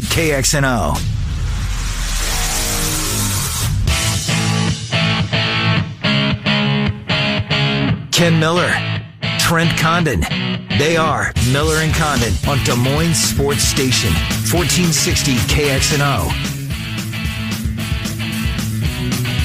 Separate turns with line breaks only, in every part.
KXNO. Ken Miller, Trent Condon. They are Miller and Condon on Des Moines Sports Station, 1460 KXNO.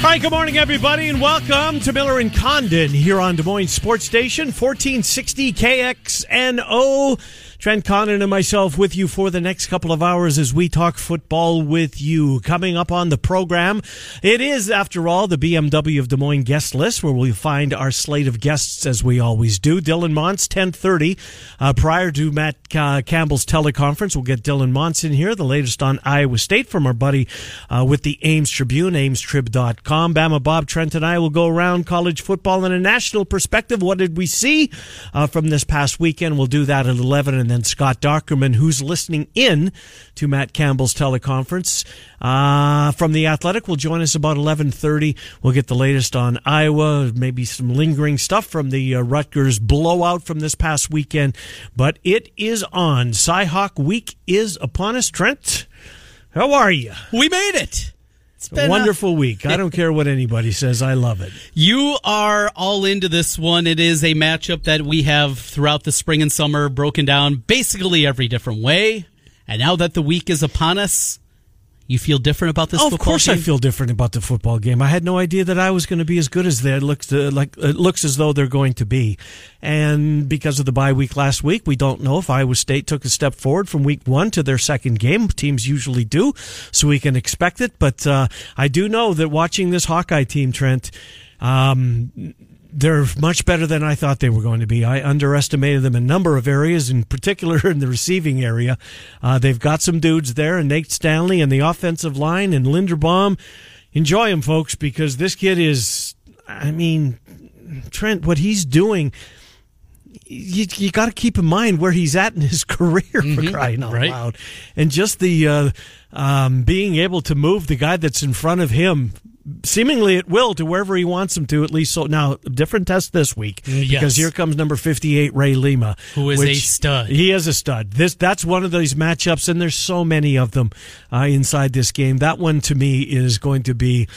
Right, good morning, everybody, and welcome to Miller and Condon here on Des Moines Sports Station, 1460 KXNO. Trent Condon and myself with you for the next couple of hours as we talk football with you. Coming up on the program, it is, after all, the BMW of Des Moines guest list where we find our slate of guests as we always do. Dylan Montz, 1030. Uh, prior to Matt uh, Campbell's teleconference, we'll get Dylan Montz in here, the latest on Iowa State from our buddy uh, with the Ames Tribune, amestrib.com. Bama Bob, Trent, and I will go around college football in a national perspective. What did we see uh, from this past weekend? We'll do that at 11 and then Scott Dochterman, who's listening in to Matt Campbell's teleconference uh, from the Athletic, will join us about eleven thirty. We'll get the latest on Iowa, maybe some lingering stuff from the uh, Rutgers blowout from this past weekend. But it is on. Cyhawk Week is upon us. Trent, how are you?
We made it.
It's been a wonderful a- week. I don't care what anybody says. I love it.
You are all into this one. It is a matchup that we have throughout the spring and summer broken down basically every different way. And now that the week is upon us, you feel different about this?
Oh, of course,
game?
I feel different about the football game. I had no idea that I was going to be as good as they looks uh, like. It looks as though they're going to be, and because of the bye week last week, we don't know if Iowa State took a step forward from week one to their second game. Teams usually do, so we can expect it. But uh, I do know that watching this Hawkeye team, Trent. Um, they're much better than I thought they were going to be. I underestimated them in a number of areas, in particular in the receiving area. Uh, they've got some dudes there, and Nate Stanley and the offensive line and Linderbaum. Enjoy him, folks, because this kid is, I mean, Trent, what he's doing. You, you got to keep in mind where he's at in his career for mm-hmm, crying out right. loud, and just the uh, um, being able to move the guy that's in front of him seemingly at will to wherever he wants him to. At least so now, different test this week
yes.
because here comes number fifty-eight Ray Lima,
who is a stud.
He is a stud. This that's one of these matchups, and there's so many of them uh, inside this game. That one to me is going to be.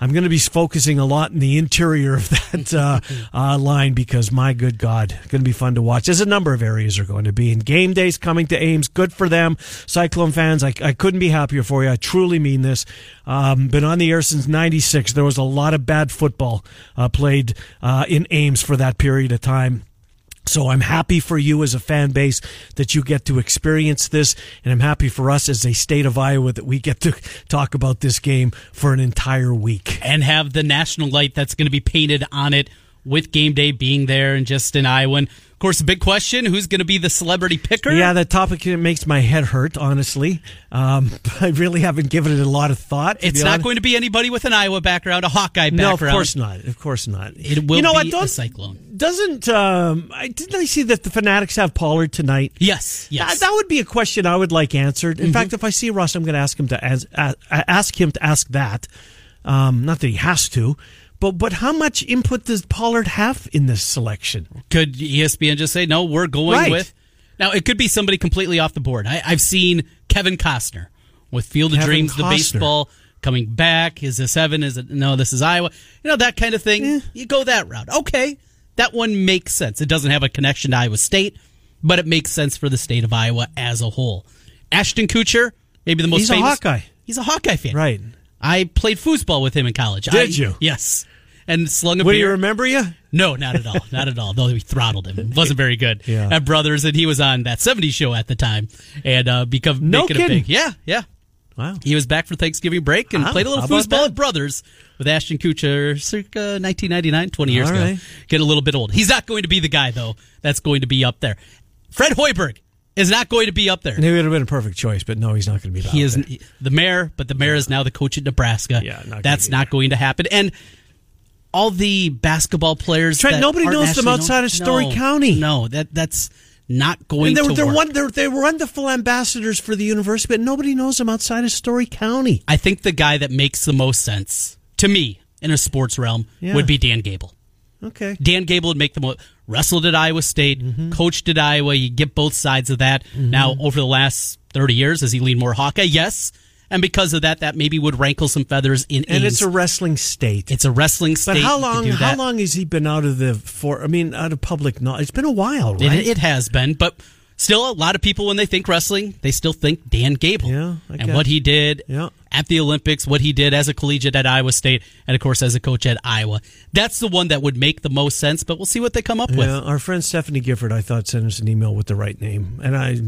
I'm going to be focusing a lot in the interior of that uh, uh, line because my good God, going to be fun to watch. As a number of areas are going to be. And game days coming to Ames, good for them. Cyclone fans, I, I couldn't be happier for you. I truly mean this. Um, been on the air since '96. There was a lot of bad football uh, played uh, in Ames for that period of time. So I'm happy for you as a fan base that you get to experience this, and I'm happy for us as a state of Iowa that we get to talk about this game for an entire week
and have the national light that's going to be painted on it with game day being there and just in Iowa. Of course, the big question: Who's going to be the celebrity picker?
Yeah, that topic makes my head hurt. Honestly, um, I really haven't given it a lot of thought.
It's not
honest.
going to be anybody with an Iowa background, a Hawkeye background.
No, of course not. Of course not.
It will
you know
be
what,
a cyclone.
Doesn't um, I didn't I see that the Fanatics have Pollard tonight?
Yes, yes.
That, that would be a question I would like answered. In mm-hmm. fact, if I see Russ, I'm going to ask him to ask, ask him to ask that. Um, not that he has to. But but how much input does Pollard have in this selection?
Could ESPN just say no? We're going right. with now. It could be somebody completely off the board. I, have seen Kevin Costner with Field Kevin of Dreams, Costner. the baseball coming back. Is this Evan? Is it no? This is Iowa. You know that kind of thing. Eh. You go that route. Okay, that one makes sense. It doesn't have a connection to Iowa State, but it makes sense for the state of Iowa as a whole. Ashton Kutcher, maybe the most
he's
famous.
a Hawkeye.
He's a Hawkeye fan,
right?
I played foosball with him in college.
Did
I,
you?
Yes. And slung a
Would
beer.
you remember you?
No, not at all. Not at all. Though we throttled him. It wasn't very good.
yeah.
At Brothers, and he was on that 70s show at the time. And uh, become
no
making
kidding.
it big. Yeah, yeah.
Wow.
He was back for Thanksgiving break and
wow.
played a little foosball at Brothers with Ashton Kutcher circa 1999, 20 years ago. Get a little bit old. He's not going to be the guy, though, that's going to be up there. Fred Hoiberg is not going to be up there.
He would have been a perfect choice, but no, he's not going to be.
He is the mayor, but the mayor yeah. is now the coach at Nebraska.
Yeah, not
that's not going to happen. And all the basketball players,
Trent, nobody knows them outside of Story
no,
County.
No, that that's not going
they're,
to
they're,
work.
One, they're, they're wonderful ambassadors for the university, but nobody knows them outside of Story County.
I think the guy that makes the most sense to me in a sports realm
Yeah.
would be Dan Gable.
Okay.
Dan Gable would make the most. Wrestled at Iowa State, mm-hmm. coached at Iowa. You get both sides of that. Mm-hmm. Now, over the last 30 years, has he leaned more Hawkeye? Yes. And because of that, that maybe would rankle some feathers in.
And
Ames.
it's a wrestling state.
It's a wrestling state.
But how long? How long has he been out of the for? I mean, out of public knowledge. It's been a while, right?
It, it has been, but still, a lot of people when they think wrestling, they still think Dan Gable.
Yeah,
and what he did
yeah.
At the Olympics, what he did as a collegiate at Iowa State, and of course as a coach at Iowa. That's the one that would make the most sense. But we'll see what they come up
yeah,
with.
Our friend Stephanie Gifford, I thought, sent us an email with the right name, and I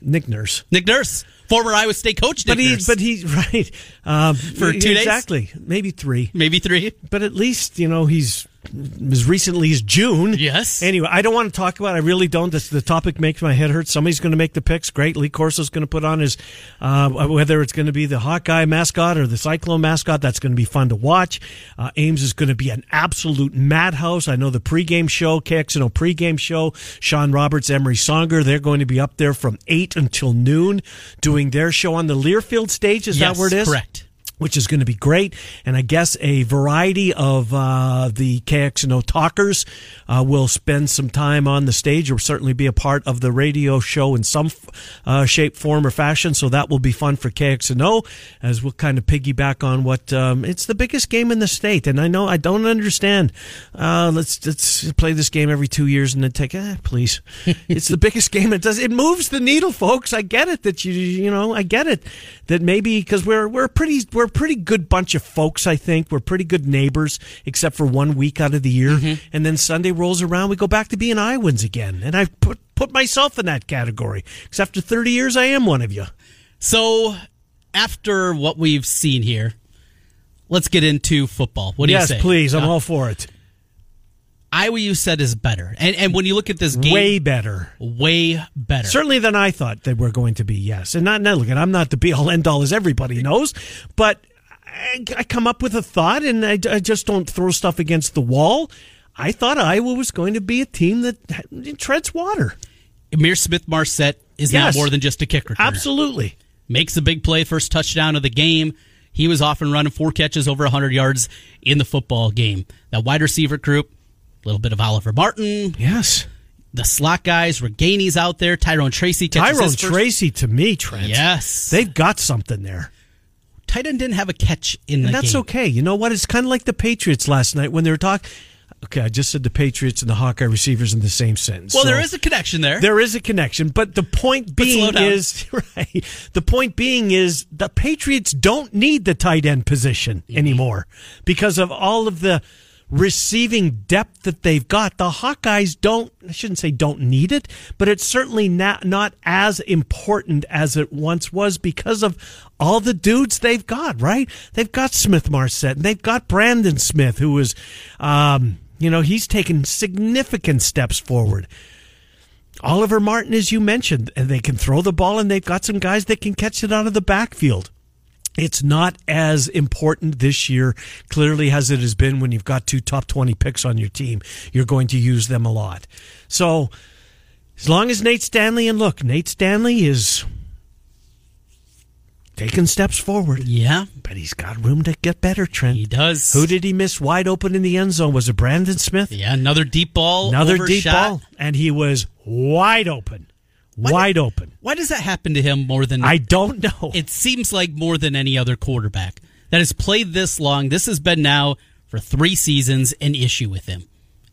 Nick Nurse.
Nick Nurse, former Iowa State coach. Nick
but he,
Nurse.
but he's right um,
for two days,
exactly, maybe three,
maybe three.
But at least you know he's as recently as June.
Yes.
Anyway, I don't want to talk about. it. I really don't. This, the topic makes my head hurt. Somebody's going to make the picks. Great. Lee Corso's going to put on his uh, whether it's going to be the Hawkeye mascot or the Cyclone mascot. That's going to be fun to watch. Uh, Ames is going to be an absolute madhouse. I know the pregame show, KXNO pregame show. Sean Roberts, Emery Songer. They're going to be up there from eight until noon doing their show on the Learfield stage. Is
yes,
that where it is?
Correct
which is going to be great. And I guess a variety of uh, the KXNO talkers uh, will spend some time on the stage or certainly be a part of the radio show in some uh, shape, form, or fashion. So that will be fun for KXNO as we'll kind of piggyback on what um, it's the biggest game in the state. And I know I don't understand. Uh, let's let's play this game every two years and then take eh, please. it's the biggest game. It does it moves the needle, folks. I get it that you you know I get it that maybe because we're we're pretty we're a pretty good bunch of folks. I think we're pretty good neighbors, except for one week out of the year, mm-hmm. and then Sunday rolls around, we go back to being Iowans again. And I put put myself in that category because after thirty years, I am one of you.
So after what we've seen here, let's get into football. What do
yes,
you say?
Yes, please. I'm uh, all for it.
Iowa, you said, is better. And, and when you look at this game,
way better.
Way better.
Certainly than I thought they were going to be, yes. And not, not look, I'm not the be all end all, as everybody knows, but I, I come up with a thought and I, I, just don't throw stuff against the wall. I thought Iowa was going to be a team that treads water.
Ihmir Smith-Marsette is yes, now more than just a kicker.
Absolutely.
Makes a big play, first touchdown of the game. He was off and running four catches over 100 yards in the football game. That wide receiver group, a little bit of Oliver Martin.
Yes.
The slot guys, Ragaini's out there. Tyrone Tracy.
Tyrone Tracy to me, Trent.
Yes.
They've got something there.
Tight end didn't have a catch in the
and that's
game.
okay. You know what? It's kind of like the Patriots last night when they were talking. Okay, I just said the Patriots and the Hawkeye receivers in the same sentence.
Well, so there is a connection there.
There is a connection, but the point being is right. The point being is the Patriots don't need the tight end position mm-hmm. anymore because of all of the receiving depth that they've got. The Hawkeyes don't, I shouldn't say don't need it, but it's certainly not, not as important as it once was because of all the dudes they've got, right? They've got Smith-Marsette and they've got Brandon Smith, who is, um, you know, he's taken significant steps forward. Oliver Martin, as you mentioned, and they can throw the ball and they've got some guys that can catch it out of the backfield it's not as important this year, clearly, as it has been when you've got two top 20 picks on your team. You're going to use them a lot. So, as long as Nate Stanley, and look, Nate Stanley is taking steps forward.
Yeah.
But he's got room to get better, Trent.
He does.
Who did he miss wide open in the end zone? Was it Brandon Smith?
Yeah, another deep ball.
Another
overshot.
deep ball. And he was wide open. Why wide open.
Why does that happen to him more than
I don't know.
It seems like more than any other quarterback that has played this long. This has been now for three seasons an issue with him.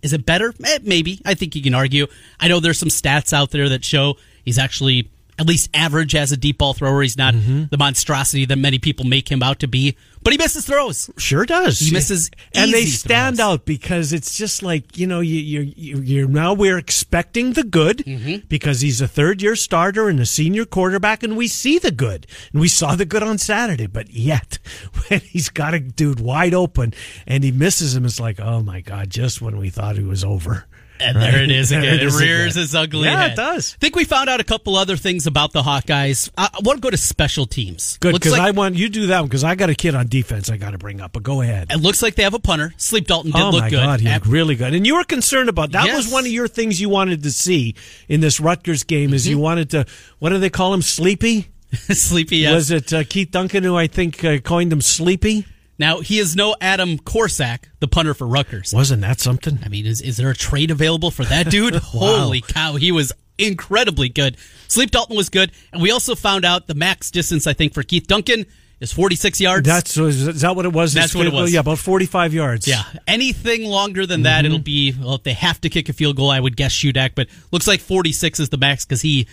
Is it better? Eh, maybe. I think you can argue. I know there's some stats out there that show he's actually at least average as a deep ball thrower. He's not mm-hmm. the monstrosity that many people make him out to be, but he misses throws.
Sure does.
He misses,
and they stand
throws.
out because it's just like you know you you you now we're expecting the good mm-hmm. because he's a third year starter and a senior quarterback, and we see the good, and we saw the good on Saturday. But yet, when he's got a dude wide open and he misses him, it's like oh my god! Just when we thought it was over.
And right? there it is again. it, it rears
again.
its ugly
yeah,
head.
it does.
I think we found out a couple other things about the Hawkeyes. I, I want to go to special teams.
Good, because like, I want you do that one because I got a kid on defense I got to bring up. But go ahead.
It looks like they have a punter. Sleep Dalton did
oh
look
my
good.
God, he looked really good. And you were concerned about that.
Yes.
Was one of your things you wanted to see in this Rutgers game? Is mm-hmm. you wanted to what do they call him? Sleepy.
Sleepy. Yes.
Was it uh, Keith Duncan who I think uh, coined him Sleepy?
Now he is no Adam Korsak, the punter for Rutgers.
Wasn't that something?
I mean, is is there a trade available for that dude? wow. Holy cow, he was incredibly good. Sleep Dalton was good, and we also found out the max distance I think for Keith Duncan is 46 yards.
That's is that what it was?
That's what it was.
Yeah, about 45 yards.
Yeah, anything longer than that, mm-hmm. it'll be. Well, if they have to kick a field goal, I would guess Shudak, but looks like 46 is the max because he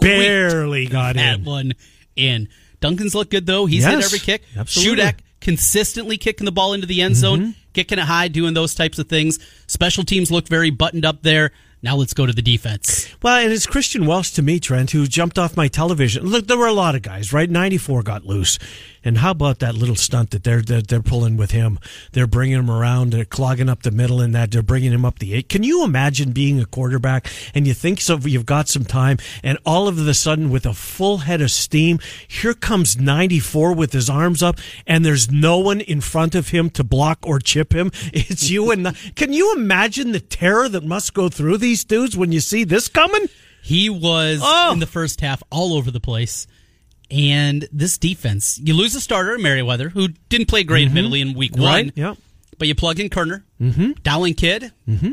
barely got
that
in.
one in. Duncan's looked good though. He's
yes,
hit every kick.
Absolutely.
Shudak consistently kicking the ball into the end zone, mm-hmm. kicking it high, doing those types of things. Special teams look very buttoned up there. Now let's go to the defense.
Well, and it's Kristian Welch to me, Trent, who jumped off my television. Look, there were a lot of guys, right? 94 got loose. And how about that little stunt that they're, they're, they're pulling with him? They're bringing him around, they're clogging up the middle and that. They're bringing him up the eight. Can you imagine being a quarterback and you think so you've got some time and all of a sudden with a full head of steam, here comes 94 with his arms up and there's no one in front of him to block or chip him. It's you and the, can you imagine the terror that must go through these dudes when you see this coming?
He was oh. in the first half all over the place. And this defense, you lose a starter, Merriweather, who didn't play great, mm-hmm. admittedly, in week one.
Right, yeah.
But you plug in Koerner,
mm-hmm.
Dowling Kid.
Mm-hmm.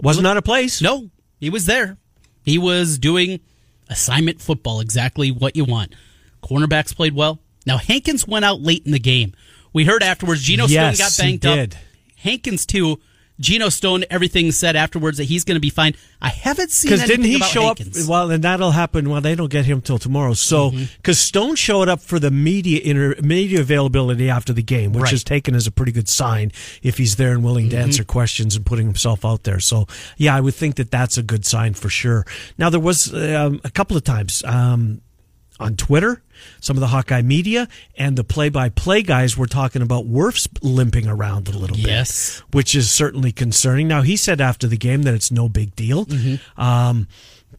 Wasn't out of place.
No, he was there. He was doing assignment football, exactly what you want. Cornerbacks played well. Now, Hankins went out late in the game. We heard afterwards Geno
yes,
Stone got banged up. Hankins, too, Geno Stone, everything said afterwards that he's going to be fine. I haven't seen because
didn't he show
Hankins.
up? Well, and that'll happen. Well, they don't get him till tomorrow. So because mm-hmm. Stone showed up for the media inter, media availability after the game, which
right.
is taken as a pretty good sign if he's there and willing to mm-hmm. answer questions and putting himself out there. So yeah, I would think that that's a good sign for sure. Now there was um, a couple of times. Um, on Twitter, some of the Hawkeye media, and the play-by-play guys were talking about Wirfs limping around a little bit,
yes.
which is certainly concerning. Now he said after the game that it's no big deal. Mm-hmm. Um,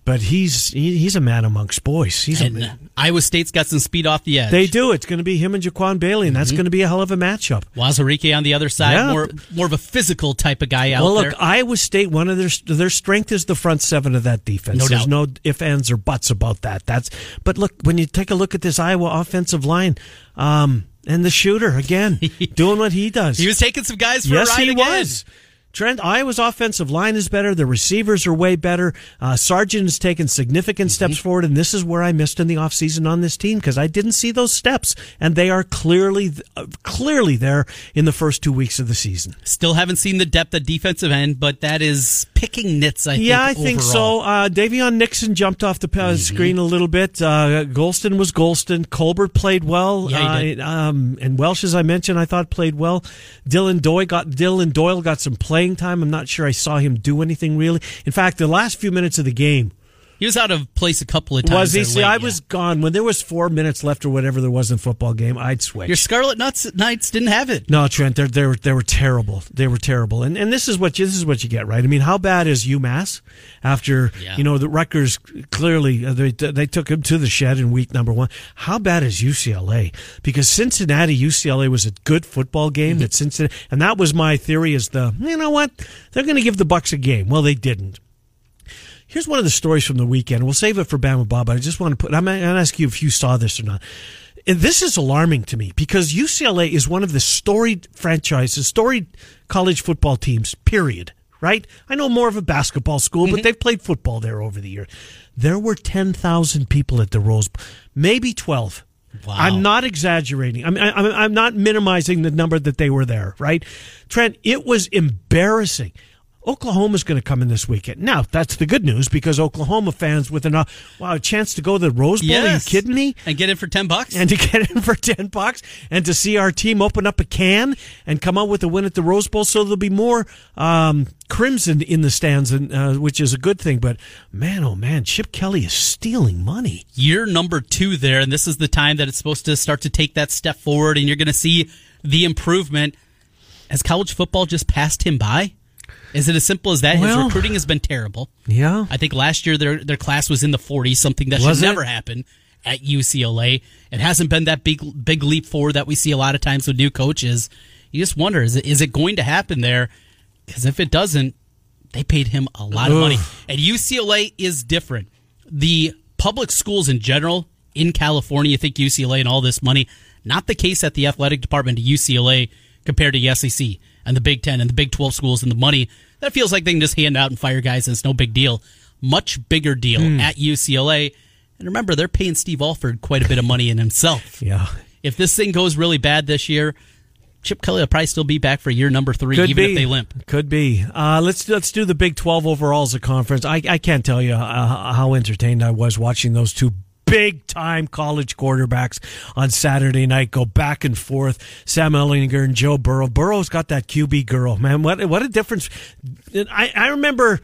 but he's he, he's a man amongst boys. He's
and
a man.
Iowa State's got some speed off the edge.
They do. It's going to be him and Jaquan Bailey, and that's mm-hmm. going to be a hell of a matchup.
Uwazurike on the other side, yeah. more more of a physical type of guy out there.
well,
look,
there. Iowa State, one of their their strength is the front seven of that defense.
No
There's
doubt.
no if ands or buts about that. That's but look when you take a look at this Iowa offensive line. Um, and the shooter again doing what he does.
He was taking some guys for
yes,
a ride
he
again.
was. Trent, Iowa's offensive line is better. The receivers are way better. Uh, Sargent has taken significant steps mm-hmm. forward, and this is where I missed in the offseason on this team because I didn't see those steps, and they are clearly, uh, clearly there in the first two weeks of the season.
Still haven't seen the depth at defensive end, but that is picking nits. I
yeah,
think,
I think so. Uh, Daviyon Nixon jumped off the uh, mm-hmm. screen a little bit. Uh, Golston was Golston. Colbert played well.
Yeah, he did.
Um, and Welch, as I mentioned, I thought played well. Dillon Doyle got Dillon Doyle got some playing time. I'm not sure I saw him do anything really. In fact, the last few minutes of the game,
he was out of place a couple of times.
Was he? See,
late,
I
yeah.
was gone when there was four minutes left or whatever there was in football game. I'd switch.
Your Scarlet Nuts Knights didn't have it.
No, Trent, they they were they were terrible. They were terrible. And and this is what you, this is what you get, right? I mean, how bad is UMass after
yeah.
you know the Rutgers clearly uh, they they took him to the shed in week number one. How bad is UCLA? Because Cincinnati UCLA was a good football game. Mm-hmm. That Cincinnati and that was my theory is the you know what they're going to give the Bucks a game. Well, they didn't. Here's one of the stories from the weekend. We'll save it for Bama Bob, but I just want to put, I'm going to ask you if you saw this or not. And this is alarming to me because UCLA is one of the storied franchises, storied college football teams, period. Right? I know more of a basketball school, mm-hmm. but they've played football there over the years. There were 10,000 people at the Rose Bowl, maybe 12.
Wow.
I'm not exaggerating. I'm, I'm, I'm not minimizing the number that they were there, right? Trent, it was embarrassing. Oklahoma's going to come in this weekend. Now, that's the good news because Oklahoma fans with an uh, wow, a chance to go to the Rose Bowl.
Yes.
Are you kidding me?
And get in for 10 bucks?
And to get in for 10 bucks and to see our team open up a can and come out with a win at the Rose Bowl. So there'll be more um, crimson in the stands, and, uh, which is a good thing. But man, oh man, Chip Kelly is stealing money.
Year number two there, and this is the time that it's supposed to start to take that step forward, and you're going to see the improvement. Has college football just passed him by? Is it as simple as that?
Well,
His recruiting has been terrible.
Yeah.
I think last year their their class was in the 40s, something that
was
should
it?
never happen at UCLA. It hasn't been that big big leap forward that we see a lot of times with new coaches. You just wonder is it is it going to happen there? Because if it doesn't, they paid him a lot of money. And UCLA is different. The public schools in general in California. Think UCLA and all this money. Not the case at the athletic department of UCLA compared to the SEC and the Big Ten and the Big 12 schools and the money. That feels like they can just hand out and fire guys and it's no big deal. Much bigger deal mm. at UCLA. And remember, they're paying Steve Alford quite a bit of money in himself.
yeah.
If this thing goes really bad this year, Chip Kelly will probably still be back for year number three,
Could
even
be.
if they limp.
Could be. Uh, let's let's do the Big Twelve overalls of conference. I, I can't tell you uh, how entertained I was watching those two big time college quarterbacks on Saturday night go back and forth. Sam Ehlinger and Joe Burrow. Burrow's got that QB girl, man. What what a difference! I I remember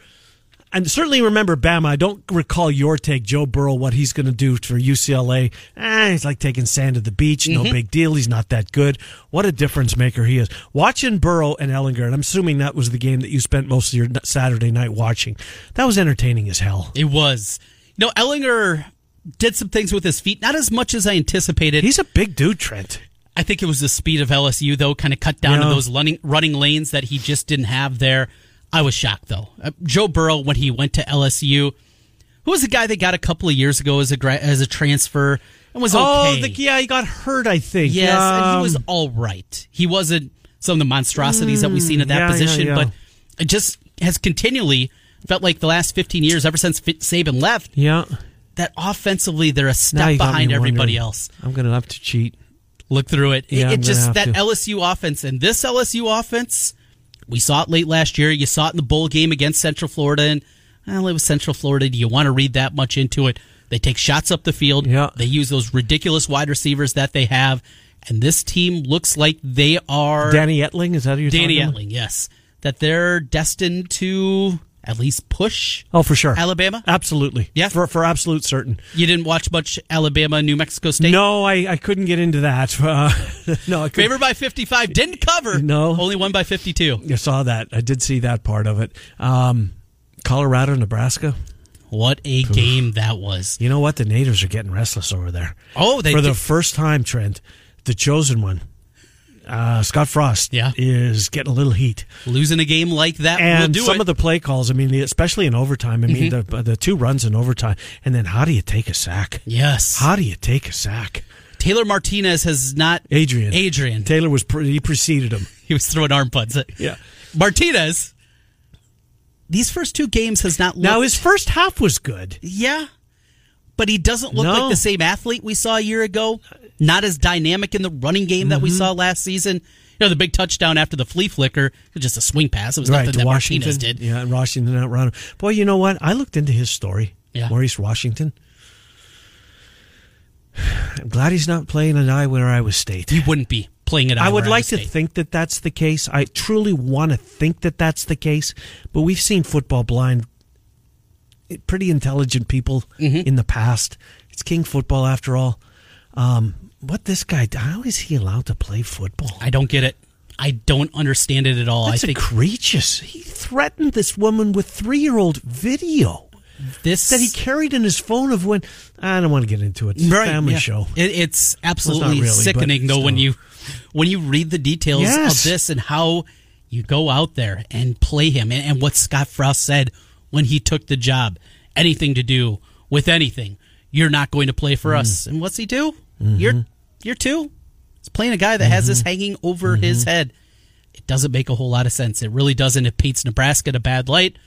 and certainly remember Bama. I don't recall your take, Joe Burrow, what he's going to do for UCLA. Eh, he's like taking sand to the beach. No mm-hmm. big deal. He's not that good. What a difference maker he is. Watching Burrow and Ehlinger, and I'm assuming that was the game that you spent most of your Saturday night watching. That was entertaining as hell.
It was. You know, Ehlinger did some things with his feet, not as much as I anticipated.
He's a big dude, Trent.
I think it was the speed of LSU, though, kind of cut down yeah. to those running, running lanes that he just didn't have there. I was shocked though. Uh, Joe Burrow when he went to LSU, who was the guy they got a couple of years ago as a as a transfer and was oh, okay.
Oh, the, yeah, he got hurt. I think.
Yes, um, and he was um, all right. He wasn't some of the monstrosities mm, that we've seen at that yeah, position, yeah. but it just has continually felt like the last 15 years, ever since Saban left.
Yeah.
That offensively, they're a step behind everybody else.
I'm going to have to cheat.
Look through it. Yeah, it, it just that to. LSU offense and this LSU offense we saw it late last year. You saw it in the bowl game against Central Florida, and well, it was Central Florida. Do you want to read that much into it? They take shots up the field.
Yeah.
They use those ridiculous wide receivers that they have, and this team looks like they are.
Danny Etling is that who you're
Danny Etling? Yes, that they're destined to at least push.
Oh, for sure,
Alabama.
Absolutely,
yeah,
for for absolute certain.
You didn't watch much Alabama, New Mexico State.
No, I, I couldn't get into that. Uh, no, I
favored by fifty five. Didn't cover.
No,
only won by fifty two.
You saw that. I did see that part of it. Um, Colorado, Nebraska.
What a Oof. game that was!
You know what? The natives are getting restless over there.
Oh, they
for
did.
the first time, Trent, the chosen one uh, Scott Frost
yeah.
is getting a little heat.
Losing a game like that,
and
some
it. of the play calls. I mean, especially in overtime. I mean, mm-hmm. the the two runs in overtime, and then how do you take a sack?
Yes,
how do you take a sack?
Taylor Martinez has not.
Adrian.
Adrian.
Taylor was pre- he preceded him.
he was throwing arm punts.
Yeah.
Martinez. These first two games has not. Looked,
now his first half was good.
Yeah, but he doesn't look no. like the same athlete we saw a year ago not as dynamic in the running game that mm-hmm. we saw last season. You know, the big touchdown after the flea flicker just a swing pass. It was right, nothing that Washington, Martinez did.
Yeah, and Washington outrun him. Boy, you know what? I looked into his story.
Yeah.
Maurice Washington. I'm glad he's not playing at Iowa Iowa State.
He wouldn't be playing at Iowa
I would like
to
think that that's the case. I truly want to think that that's the case. But we've seen football blind pretty intelligent people mm-hmm. in the past. It's king football after all. Um, what this guy? How is he allowed to play football?
I don't get it. I don't understand it at all.
That's
I think
egregious. He threatened this woman with three-year-old video.
This
that he carried in his phone of when I don't want to get into it. It's right, family yeah. show.
It, it's absolutely well, it's really, sickening though when you when you read the details yes. of this and how you go out there and play him and, and what Scott Frost said when he took the job. Anything to do with anything, you're not going to play for mm. us. And what's he do? Mm-hmm. You're you're two. It's playing a guy that mm-hmm. has this mm-hmm. hanging over mm-hmm. his head. It doesn't make a whole lot of sense. It really doesn't. It paints Nebraska in a bad light.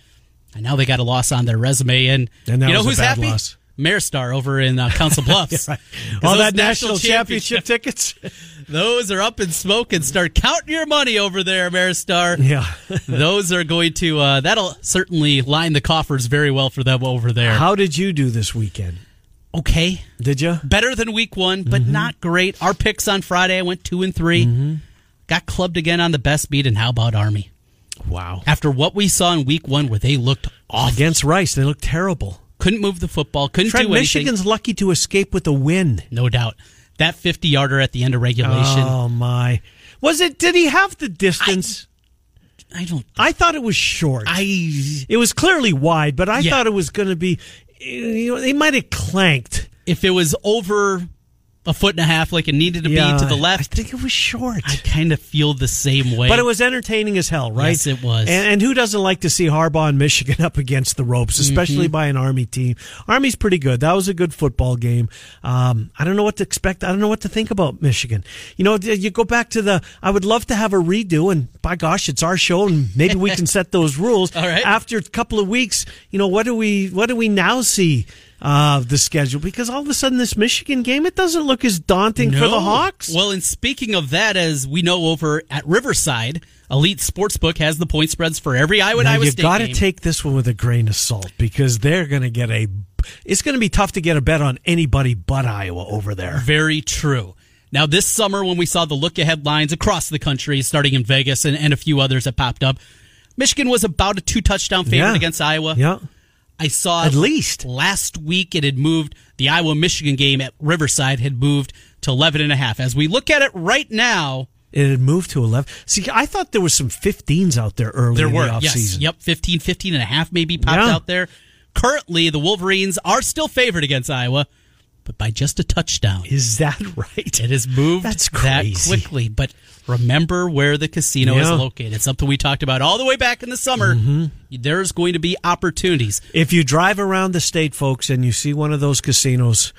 And now they got a loss on their resume. And,
and
you know who's happy?
Loss.
Mayor Star over in uh, Council Bluffs.
yeah, right. All that national championship, championship
tickets. those are up in smoke and start counting your money over there, Mayor Star.
Yeah.
those are going to, uh, that'll certainly line the coffers very well for them over there.
How did you do this weekend?
Okay.
Did you?
Better than week one, but mm-hmm. not great. Our picks on Friday, I went two and 3 mm-hmm. Got clubbed again on the best beat, and how about Army?
Wow.
After what we saw in week one, where they looked
Against Rice, they looked terrible.
Couldn't move the football, couldn't Trent, do
anything. Michigan's lucky to escape with a win.
No doubt. That 50 yarder at the end of regulation.
Oh, my. Was it, did he have the distance?
I, I don't.
I thought it was short.
I.
It was clearly wide, but I yeah. thought it was going to be you know, they might have clanked.
If it was over a foot and a half like it needed to yeah, be to the left.
I think it was short.
I kind of feel the same way.
But it was entertaining as hell, right?
Yes, it was.
And, and who doesn't like to see Harbaugh and Michigan up against the ropes, especially mm-hmm. by an Army team? Army's pretty good. That was a good football game. Um, I don't know what to expect. I don't know what to think about Michigan. You know, you go back to the. I would love to have a redo, and by gosh, it's our show, and maybe we can set those rules.
All right.
After a couple of weeks, you know, what do we what do we now see? Uh, the schedule because all of a sudden this Michigan game it doesn't look as daunting no. for the Hawks.
Well, and speaking of that, as we know over at Riverside, Elite Sportsbook has the point spreads for every Iowa now, Iowa
State. You got to take this one with a grain of salt because they're going to get a. It's going to be tough to get a bet on anybody but Iowa over there.
Very true. Now, this summer, when we saw the look ahead lines across the country, starting in Vegas and, and a few others that popped up, Michigan was about a two touchdown favorite
yeah.
against Iowa.
Yeah.
I saw
at least
last week it had moved the Iowa Michigan game at Riverside had moved to 11 and a half. As we look at it right now,
it had moved to 11. See, I thought there was some 15s out there early there were, the yes.
Yep, 15, 15 and a half maybe popped yeah. out there. Currently, the Wolverines are still favored against Iowa but by just a touchdown.
Is that right?
It has moved
That's
that quickly. But remember where the casino yeah. is located. Something we talked about all the way back in the summer. Mm-hmm. There's going to be opportunities.
If you drive around the state, folks, and you see one of those casinos,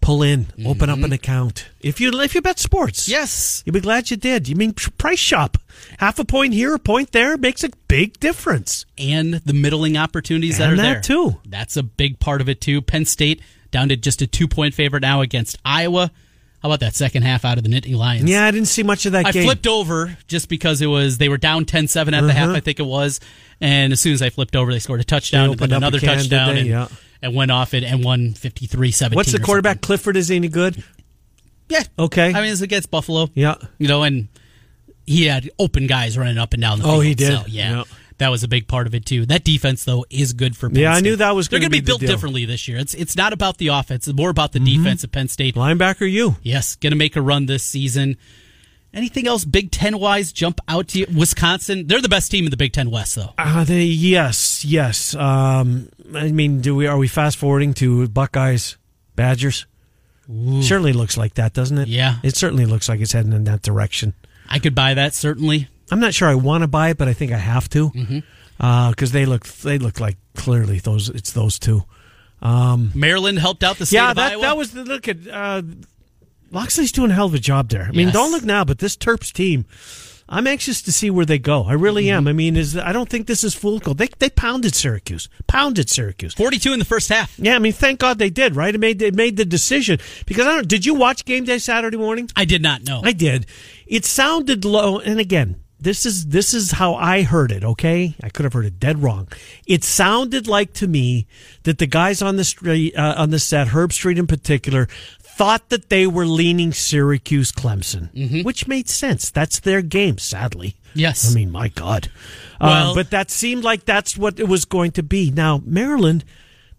pull in, mm-hmm. open up an mm-hmm. account. If you if you bet sports,
yes,
you'll be glad you did. You mean price shop? Half a point here, a point there makes a big difference.
And the middling opportunities
and
that are
that
there
too.
That's a big part of it too. Penn State down to just a two point favorite now against Iowa. How about that second half out of the Nittany Lions?
Yeah, I didn't see much of that
I
game.
flipped over just because it was they were down 10-7 at uh-huh. the half, uh-huh. I think it was. And as soon as I flipped over, they scored a touchdown, and another touchdown, and, yeah. and, went off it and won 53-17.
What's the quarterback? Something. Clifford is any good?
Yeah.
Okay.
I mean, it's against Buffalo.
Yeah.
You know, and he had open guys running up and down the field.
Oh, he did.
So, yeah. yeah that was a big part of it too. That defense though is good for Penn
yeah.
State.
I knew that was.
They're
going
to
be,
be built differently this year. It's it's not about the offense. It's more about the mm-hmm. defense at Penn State.
Linebacker, you
yes, going to make a run this season. Anything else Big Ten wise jump out to you? Wisconsin, they're the best team in the Big Ten West, though.
Uh, they yes, yes. Um, I mean, do we are we fast forwarding to Buckeyes, Badgers? Ooh. Certainly looks like that, doesn't it?
Yeah,
it certainly looks like it's heading in that direction.
I could buy that certainly.
I'm not sure I want to buy it, but I think I have to. Mm-hmm because uh, they look they look like clearly those it's those two. Um,
Maryland helped out the state
yeah,
of
that,
Iowa.
that was the look at uh, Locksley's doing a hell of a job there. I mean, yes. don't look now, but this Terps team. I'm anxious to see where they go. I really mm-hmm. am. I mean, is I don't think this is goal. They they pounded Syracuse, pounded Syracuse,
forty two in the first half.
Yeah, I mean, thank God they did. Right, it made it made the decision because I don't. Did you watch game day Saturday morning?
I did not. know.
I did. It sounded low, and again, this is this is how I heard it. Okay, I could have heard it dead wrong. It sounded like to me that the guys on the street uh, on the set, Herbstreit in particular, thought that they were leaning Syracuse Clemson, mm-hmm. which made sense. That's their game. Sadly,
yes.
I mean, my God. Um, but that seemed like that's what it was going to be. Now Maryland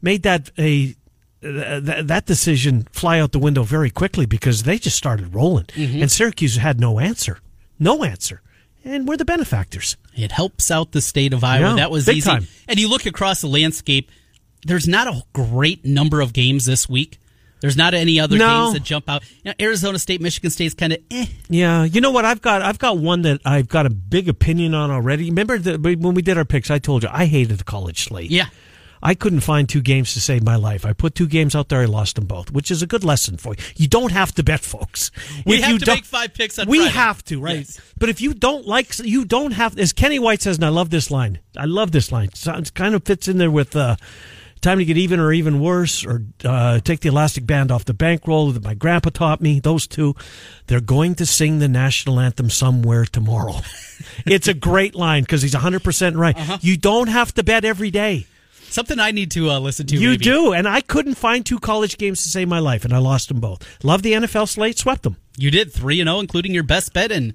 made that a that decision fly out the window very quickly because they just started rolling, mm-hmm. and Syracuse had no answer, no answer and we're the benefactors.
It helps out the state of Iowa.
Yeah,
that was easy.
Time.
And you look across the landscape, there's not a great number of games this week. There's not any other
no.
games that jump out. You know, Arizona State, Michigan State's kind of eh.
Yeah, you know what? I've got I've got one that I've got a big opinion on already. Remember the, when we did our picks? I told you I hated the college slate.
Yeah,
I couldn't find two games to save my life. I put two games out there, I lost them both, which is a good lesson for you. You don't have to bet, folks.
We
if
have
you
to make five picks on
We
Friday.
have to, right?
Yes.
But if you don't like, you don't have, as Kenny White says, and I love this line. I love this line. It kind of fits in there with, uh, time to get even or even worse, or uh, take the elastic band off the bankroll that my grandpa taught me. Those two, they're going to sing the national anthem somewhere tomorrow. it's a great line because he's 100% right. Uh-huh. You don't have to bet every day.
Something I need to uh, listen to.
You
maybe.
do, and I couldn't find two college games to save my life, and I lost them both. Love the NFL slate, swept them.
You did three and zero, oh, including your best bet, and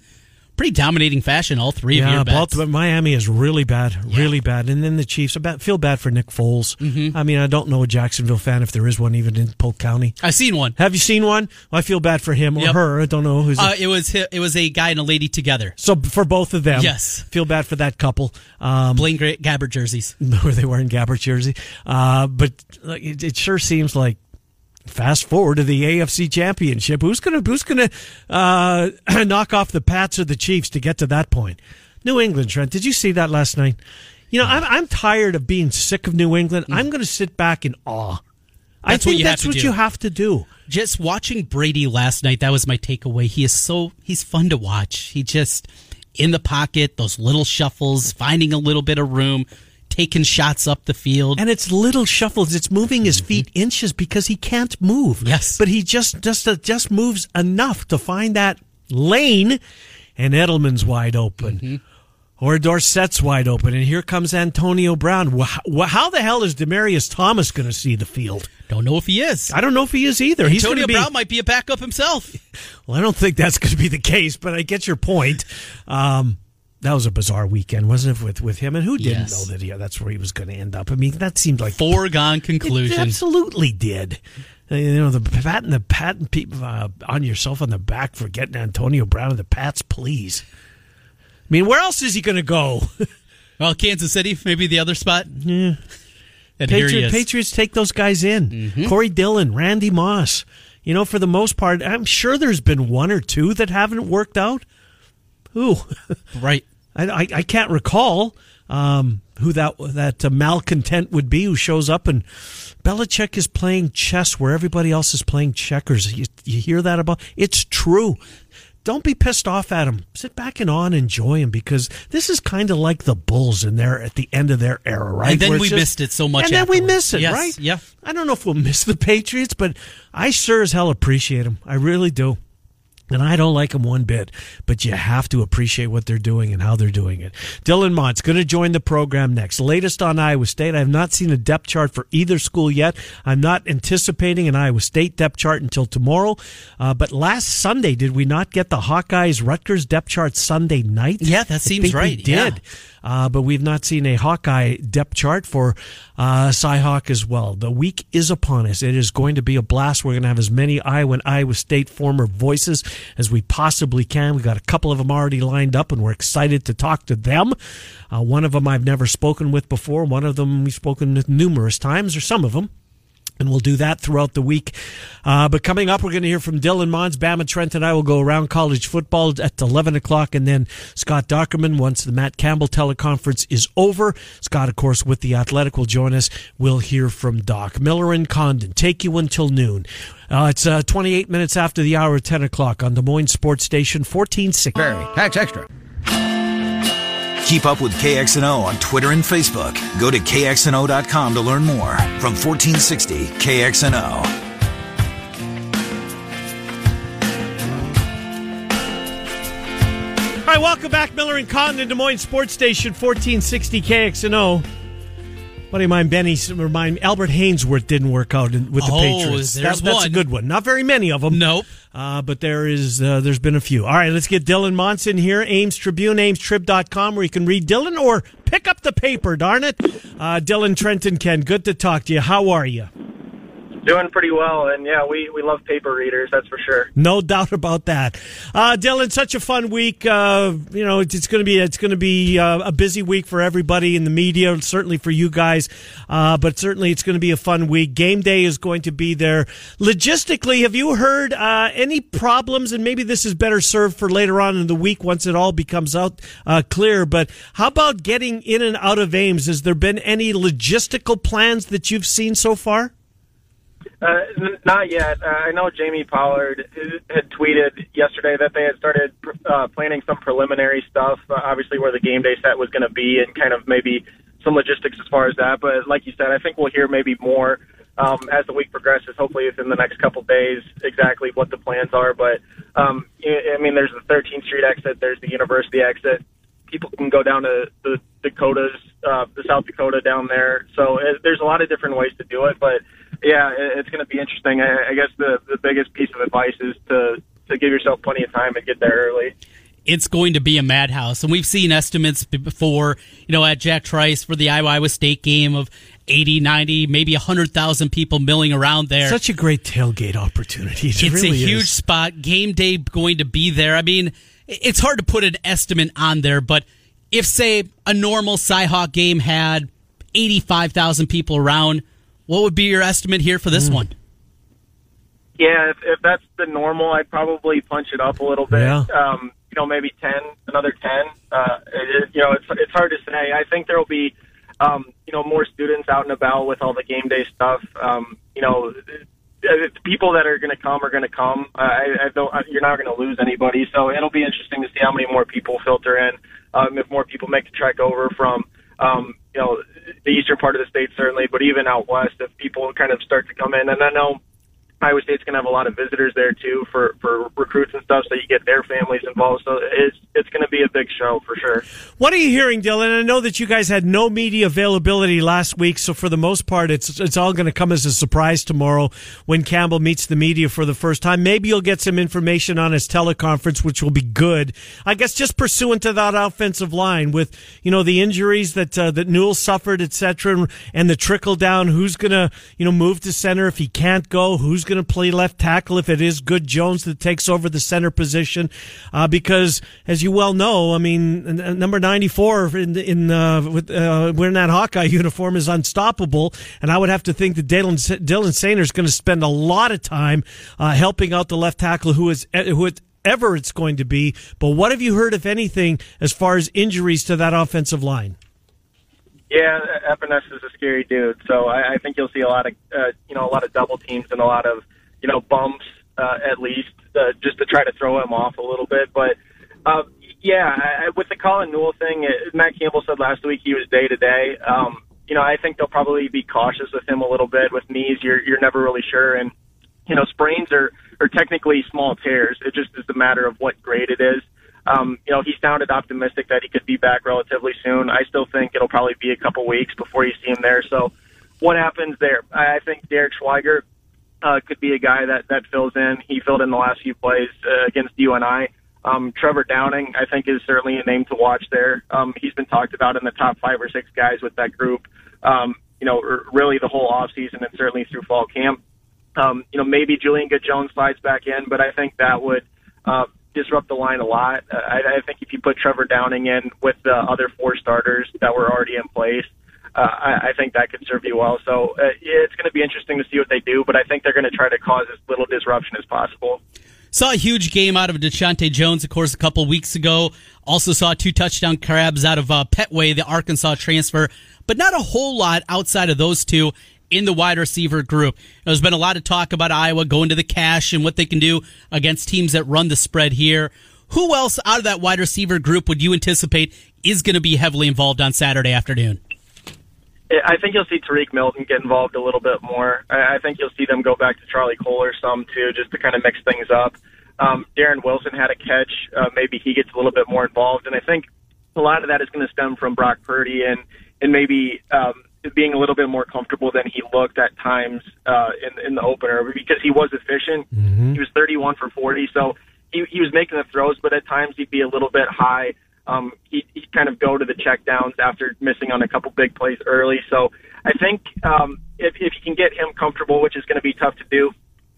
pretty dominating fashion. All three
yeah,
of your bets.
Baltimore, Miami is really bad,
yeah.
really bad, and then the Chiefs. I feel bad for Nick Foles. Mm-hmm. I mean, I don't know a Jacksonville fan if there is one, even in Polk County.
I've seen one.
Have you seen one? Well, I feel bad for him or
yep.
her. I don't know who's.
Uh, it was it was a guy and a lady together.
So for both of them,
yes.
Feel bad for that couple.
Um, Blaine Gabbert jerseys,
where they were in Gabbert jersey. Uh, but it, it sure seems like Fast forward to the AFC Championship. Who's gonna Who's gonna uh, knock off the Pats or the Chiefs to get to that point? New England, Trent. Did you see that last night? You know, I'm I'm tired of being sick of New England. I'm going to sit back in awe. I think that's what you have to do.
Just watching Brady last night, that was my takeaway. He is so he's fun to watch. He just in the pocket, those little shuffles, finding a little bit of room, taking shots up the field.
And it's little shuffles. It's moving his mm-hmm. feet inches because he can't move.
Yes.
But he just just uh, just moves enough to find that lane and Edelman's wide open. Mm-hmm or Dorsett's wide open, and here comes Antonio Brown. How the hell is Demaryius Thomas going to see the field?
Don't know if he is.
I don't know if he is either.
Antonio
be,
Brown might be a backup himself.
Well, I don't think that's going to be the case, but I get your point. Um, that was a bizarre weekend, wasn't it, with with him? And who didn't yes. know that he, that's where he was going to end up? I mean, that seemed like
foregone conclusion.
absolutely did. Uh, you know, the patting the patting people uh, on yourself on the back for getting Antonio Brown and the Pats, please. I mean, where else is he going to go?
well, Kansas City, maybe the other spot.
Yeah. And Patriot, Patriots take those guys in. Mm-hmm. Corey Dillon, Randy Moss. You know, for the most part, I'm sure there's been one or two that haven't worked out. Who?
right.
I, I, I, can't recall um, who that that uh, malcontent would be who shows up and Belichick is playing chess where everybody else is playing checkers. You, you hear that about? It's true don't be pissed off at him. Sit back and on, enjoy him because this is kind of like the Bulls in there at the end of their era, right?
And then we just, missed it so much.
And
afterwards.
then we miss it,
yes,
right?
Yeah.
I don't know if we'll miss the Patriots, but I sure as hell appreciate them. I really do. And I don't like them one bit, but you have to appreciate what they're doing and how they're doing it. Dylan Montz going to join the program next. Latest on Iowa State. I have not seen a depth chart for either school yet. I'm not anticipating an Iowa State depth chart until tomorrow. Uh, but last Sunday, did we not get the Hawkeyes Rutgers depth chart Sunday night?
Yeah, that seems right.
We did. Yeah uh, but we've not seen a Hawkeye depth chart for uh, Cyhawk as well. The week is upon us. It is going to be a blast. We're going to have as many Iowa and Iowa State former voices as we possibly can. We've got a couple of them already lined up, and we're excited to talk to them. Uh, one of them I've never spoken with before. One of them we've spoken with numerous times, or some of them. And we'll do that throughout the week. Uh, but coming up, we're going to hear from Dylan Montz. Bama Trent and I will go around college football at 11 o'clock. And then Scott Dochterman, once the Matt Campbell teleconference is over, Scott, of course, with the Athletic will join us. We'll hear from Doc. Miller and Condon take you until noon. Uh, it's uh, 28 minutes after the hour, of 10 o'clock on Des Moines Sports Station, 1460.
Very tax extra.
Keep up with KXNO on Twitter and Facebook. Go to kxno.com to learn more. From 1460 KXNO.
All right, welcome back, Miller and Cotton Condon, Des Moines Sports Station, 1460 KXNO. Buddy of mine, Benny, remind Albert Haynesworth didn't work out with the
oh,
Patriots.
That,
that's
one.
a good one. Not very many of them.
Nope.
Uh, but there is, uh, there's been a few. All right, let's get Dylan Monson here. Ames Tribune, AmesTrib.com, where you can read Dylan or pick up the paper, darn it. Uh, Dylan Trenton Ken, good to talk to you. How are you?
Doing pretty well, and yeah, we, we love paper readers, that's for sure.
No doubt about that. Uh, Dylan, such a fun week. Uh, you know, it's, it's going to be it's going to be uh, a busy week for everybody in the media, certainly for you guys. Uh, but certainly, it's going to be a fun week. Game day is going to be there. Logistically, have you heard uh, any problems? And maybe this is better served for later on in the week once it all becomes out uh, clear. But how about getting in and out of Ames? Has there been any logistical plans that you've seen so far?
Uh, n- not yet. Uh, I know Jamie Pollard had tweeted yesterday that they had started uh, planning some preliminary stuff, uh, obviously where the game day set was going to be, and kind of maybe some logistics as far as that. But like you said, I think we'll hear maybe more um, as the week progresses. Hopefully, within the next couple days, exactly what the plans are. But um, I mean, there's the 13th Street exit, there's the University exit. People can go down to the Dakotas, uh, the South Dakota down there. So uh, there's a lot of different ways to do it, but yeah, it's going to be interesting. I, I guess the the biggest piece of advice is to to give yourself plenty of time and get there early
it's going to be a madhouse. And we've seen estimates before, you know, at Jack Trice for the Iowa, Iowa State game of 80, 90, maybe 100,000 people milling around there.
Such a great tailgate opportunity. It
it's
really
a huge
is.
spot. Game day going to be there. I mean, it's hard to put an estimate on there, but if, say, a normal Cyhawk game had 85,000 people around, what would be your estimate here for this mm. one?
Yeah, if, if that's the normal, I'd probably punch it up a little bit. Yeah. Um, you know, maybe ten, another ten. Uh, it, you know, it's it's hard to say. I think there will be, um, you know, more students out and about with all the game day stuff. Um, you know, the people that are going to come are going to come. I, I don't. You're not going to lose anybody, so it'll be interesting to see how many more people filter in. Um, if more people make the trek over from, um, you know, the eastern part of the state certainly, but even out west, if people kind of start to come in, and I know Iowa State's going to have a lot of visitors there too for for recruits and stuff, so you get their families involved. So it's it's going to be a big show for sure.
What are you hearing, Dylan? I know that you guys had no media availability last week, so for the most part, it's it's all going to come as a surprise tomorrow when Campbell meets the media for the first time. Maybe you'll get some information on his teleconference, which will be good. I guess just pursuant to that offensive line with you know the injuries that uh, that Newell suffered, etc., and the trickle down. Who's going to you know move to center if he can't go? Who's going to play left tackle if it is Good Jones that takes over the center position. Uh, because, as you well know, I mean, number 94 in, in uh, with, uh, wearing that Hawkeye uniform is unstoppable. And I would have to think that Dylan, Dylan Soehner is going to spend a lot of time uh, helping out the left tackle who is, who is ever it's going to be. But what have you heard, if anything, as far as injuries to that offensive line?
Yeah, Epenesa is a scary dude. So I, I think you'll see a lot of, uh, you know, a lot of double teams and a lot of, you know, bumps uh, at least uh, just to try to throw him off a little bit. But uh, yeah, I, with the Colin Newell thing, it, Matt Campbell said last week he was day to day. Um, you know, I think they'll probably be cautious with him a little bit. With knees, you're you're never really sure, and you know, sprains are are technically small tears. It just is a matter of what grade it is. Um, you know, he sounded optimistic that he could be back relatively soon. I still think it'll probably be a couple weeks before you see him there. So, what happens there? I think Derek Schweiger uh, could be a guy that that fills in. He filled in the last few plays uh, against UNI. Um, Trevor Downing, I think, is certainly a name to watch there. Um, he's been talked about in the top five or six guys with that group. Um, you know, really the whole off season and certainly through fall camp. Um, you know, maybe Julian Good Jones slides back in, but I think that would uh, disrupt the line a lot. Uh, I, I think if you put Trevor Downing in with the other four starters that were already in place, uh, I, I think that could serve you well. So uh, it's going to be interesting to see what they do, but I think they're going to try to cause as little disruption as possible.
Saw a huge game out of Deshaunte Jones, of course, a couple weeks ago. Also saw two touchdown crabs out of uh, Pettway, the Arkansas transfer, but not a whole lot outside of those two in the wide receiver group. There's been a lot of talk about Iowa going to the cash and what they can do against teams that run the spread here. Who else out of that wide receiver group would you anticipate is going to be heavily involved on Saturday afternoon?
I think you'll see Tarique Milton get involved a little bit more. I think you'll see them go back to Charlie Kolar some too, just to kind of mix things up. Um, Darren Wilson had a catch. Uh, maybe he gets a little bit more involved, and I think a lot of that is going to stem from Brock Purdy and and maybe um, being a little bit more comfortable than he looked at times uh, in, in the opener because he was efficient. Mm-hmm. He was 31 for 40, so he, he was making the throws, but at times he'd be a little bit high. Um, he, he'd kind of go to the check downs after missing on a couple big plays early. So I think um, if, if you can get him comfortable, which is going to be tough to do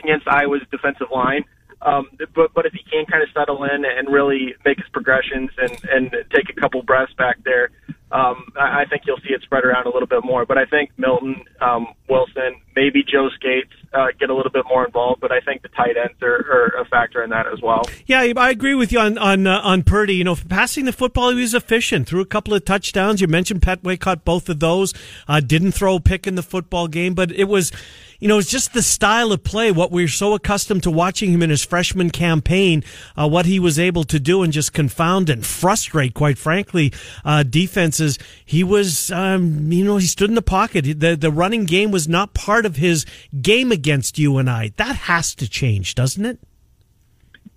against Iowa's defensive line, um, but but if he can kind of settle in and really make his progressions and and take a couple breaths back there, um, I, I think you'll see it spread around a little bit more. But I think Milton, um, Wilson, maybe Joe Scates uh, get a little bit more involved. But I think the tight ends are, are a factor in that as well.
Yeah, I agree with you on on uh, on Purdy. You know, passing the football, he was efficient. Threw a couple of touchdowns. You mentioned Pettway caught both of those. Uh, didn't throw a pick in the football game, but it was you know, it's just the style of play, what we're so accustomed to watching him in his freshman campaign, uh, what he was able to do and just confound and frustrate, quite frankly, uh, defenses. He was, um, you know, he stood in the pocket. The, the running game was not part of his game against UNI. That has to change, doesn't it?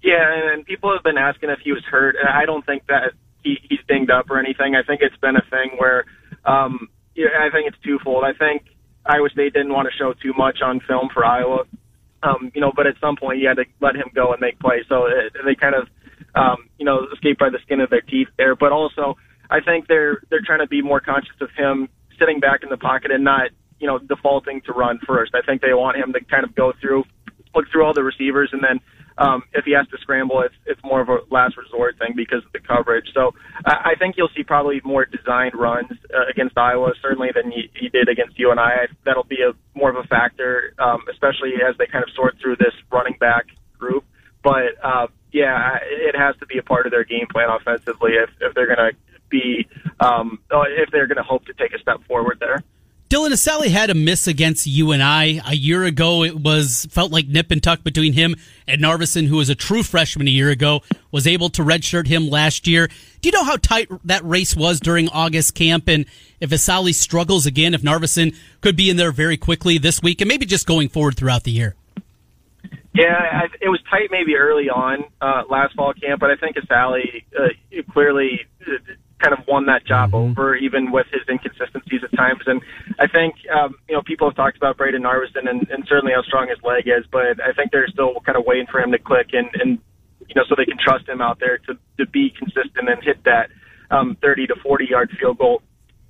Yeah, and people have been asking if he was hurt. I don't think that he, he's dinged up or anything. I think it's been a thing where, um, yeah, I think it's twofold. I think Iowa State didn't want to show too much on film for Iowa. Um, you know, but at some point you had to let him go and make plays. So it, they kind of, um, you know, escaped by the skin of their teeth there. But also, I think they're they're trying to be more conscious of him sitting back in the pocket and not, you know, defaulting to run first. I think they want him to kind of go through, look through all the receivers, and then um, if he has to scramble, it's it's more of a last resort thing because of the coverage. So I, I think you'll see probably more designed runs uh, against Iowa, certainly than you, you did against UNI. That'll be a more of a factor, um, especially as they kind of sort through this running back group. But uh, yeah, it has to be a part of their game plan offensively if if they're going to be um, if they're going to hope to take a step forward there.
Dylan Assalley had a miss against UNI a year ago. It was felt like nip and tuck between him and Narveson, who was a true freshman a year ago, was able to redshirt him last year. Do you know how tight that race was during August camp? And if Assalley struggles again, if Narveson could be in there very quickly this week and maybe just going forward throughout the year?
Yeah, it was tight maybe early on uh, last fall camp, but I think Assalley uh, clearly kind of won that job mm-hmm. over, even with his inconsistencies at times. And I think, um, you know, people have talked about Brayden Narveson and, and certainly how strong his leg is, but I think they're still kind of waiting for him to click and, and you know, so they can trust him out there to, to be consistent and hit that um, 30 to 40 yard field goal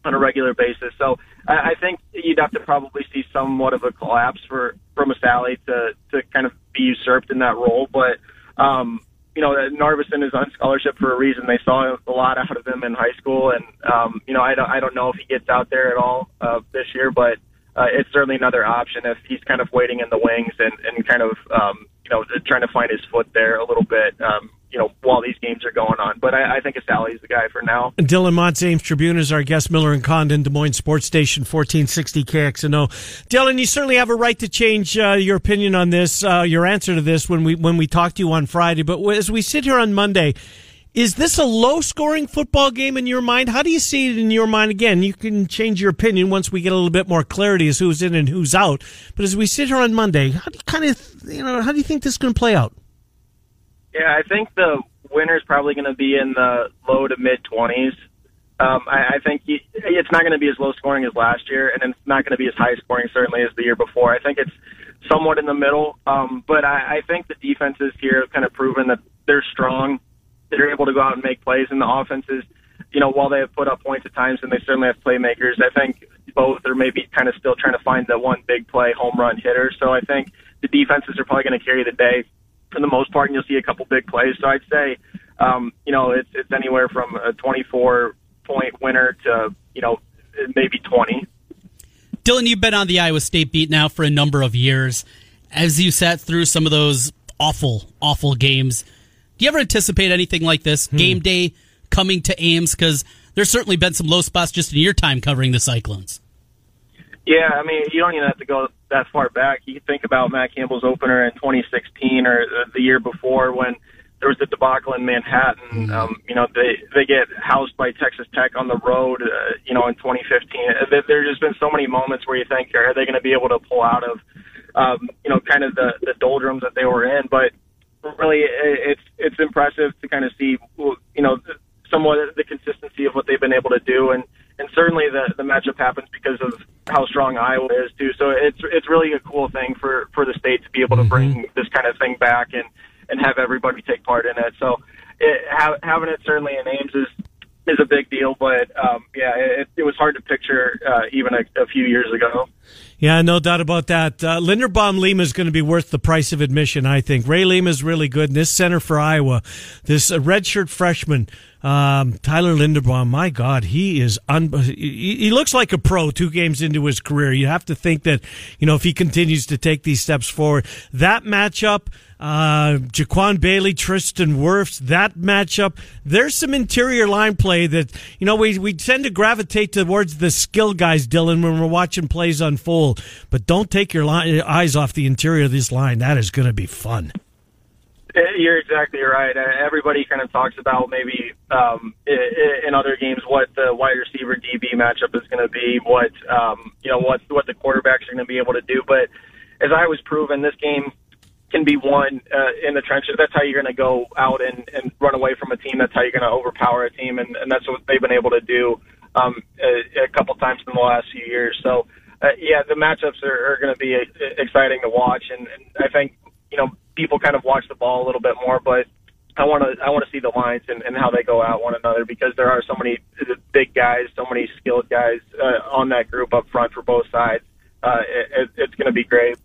on a regular basis. So I, I think you'd have to probably see somewhat of a collapse for from Assalley to to kind of be usurped in that role. But um, you know, Narveson is on scholarship for a reason. They saw a lot out of him in high school, and um, you know, I don't, I don't know if he gets out there at all uh, this year, but uh, it's certainly another option if he's kind of waiting in the wings and, and kind of, um, you know, trying to find his foot there a little bit. Um, you know, while these games are going on. But I, I think Assalley's the guy for now.
Dylan Montz, Ames Tribune is our guest. Miller and Condon, Des Moines Sports Station, 1460 KXNO. Dylan, you certainly have a right to change uh, your opinion on this, uh, your answer to this when we when we talk to you on Friday. But as we sit here on Monday, is this a low scoring football game in your mind? How do you see it in your mind? Again, you can change your opinion once we get a little bit more clarity as who's in and who's out. But as we sit here on Monday, how do you kind of, you know, how do you think this is going to play out?
Yeah, I think the winner is probably going to be in the low to mid 20s. Um, I, I think he, it's not going to be as low scoring as last year, and it's not going to be as high scoring certainly as the year before. I think it's somewhat in the middle, um, but I, I think the defenses here have kind of proven that they're strong. They're able to go out and make plays, and the offenses, you know, while they have put up points at times and they certainly have playmakers, I think both are maybe kind of still trying to find the one big play home run hitter. So I think the defenses are probably going to carry the day for the most part, and you'll see a couple big plays. So I'd say, um, you know, it's it's anywhere from a 24 point winner to you know maybe 20.
Dylan, you've been on the Iowa State beat now for a number of years. As you sat through some of those awful, awful games, do you ever anticipate anything like this? Hmm. Game day coming to Ames? Because there's certainly been some low spots just in your time covering the Cyclones.
Yeah, I mean, you don't even have to go that far back. You think about Matt Campbell's opener in 2016 or the year before when there was the debacle in Manhattan. Mm-hmm. Um, you know, they they get housed by Texas Tech on the road. Uh, you know, in 2015, uh, there's just been so many moments where you think, are they going to be able to pull out of, um, you know, kind of the the doldrums that they were in? But really, it's it's impressive to kind of see, you know, somewhat the consistency of what they've been able to do and and certainly the the matchup happens because of how strong Iowa is too. So it's it's really a cool thing for for the state to be able to bring mm-hmm. this kind of thing back and and have everybody take part in it. So it, ha- having it certainly in Ames is is a big deal, but um, yeah, it, it was hard to picture uh, even a, a few years ago.
Yeah, no doubt about that. Uh, Linderbaum Lima is going to be worth the price of admission, I think. Ray Lima is really good. And this center for Iowa, this uh, redshirt freshman, um, Tyler Linderbaum, my God, he is un- he, he looks like a pro two games into his career. You have to think that, you know, if he continues to take these steps forward, that matchup, uh, Jaquan Bailey, Tristan Wirfs, that matchup, there's some interior line play that, you know, we, we tend to gravitate towards the skill guys, Dylan, when we're watching plays unfold, but don't take your line, eyes off the interior of this line. That is going to be fun.
You're exactly right. Uh, everybody kind of talks about maybe um, in other games what the wide receiver DB matchup is going to be, what um, you know, what what the quarterbacks are going to be able to do. But as I was proven, this game can be won uh, in the trenches. That's how you're going to go out and, and run away from a team. That's how you're going to overpower a team, and, and that's what they've been able to do um, a, a couple times in the last few years. So, uh, yeah, the matchups are, are going to be uh, exciting to watch, and, and I think you know people kind of watch the ball a little bit more, but I want to I want to see the lines and, and how they go out one another because there are so many big guys, so many skilled guys uh, on that group up front for both sides. Uh, it, it's going to be great.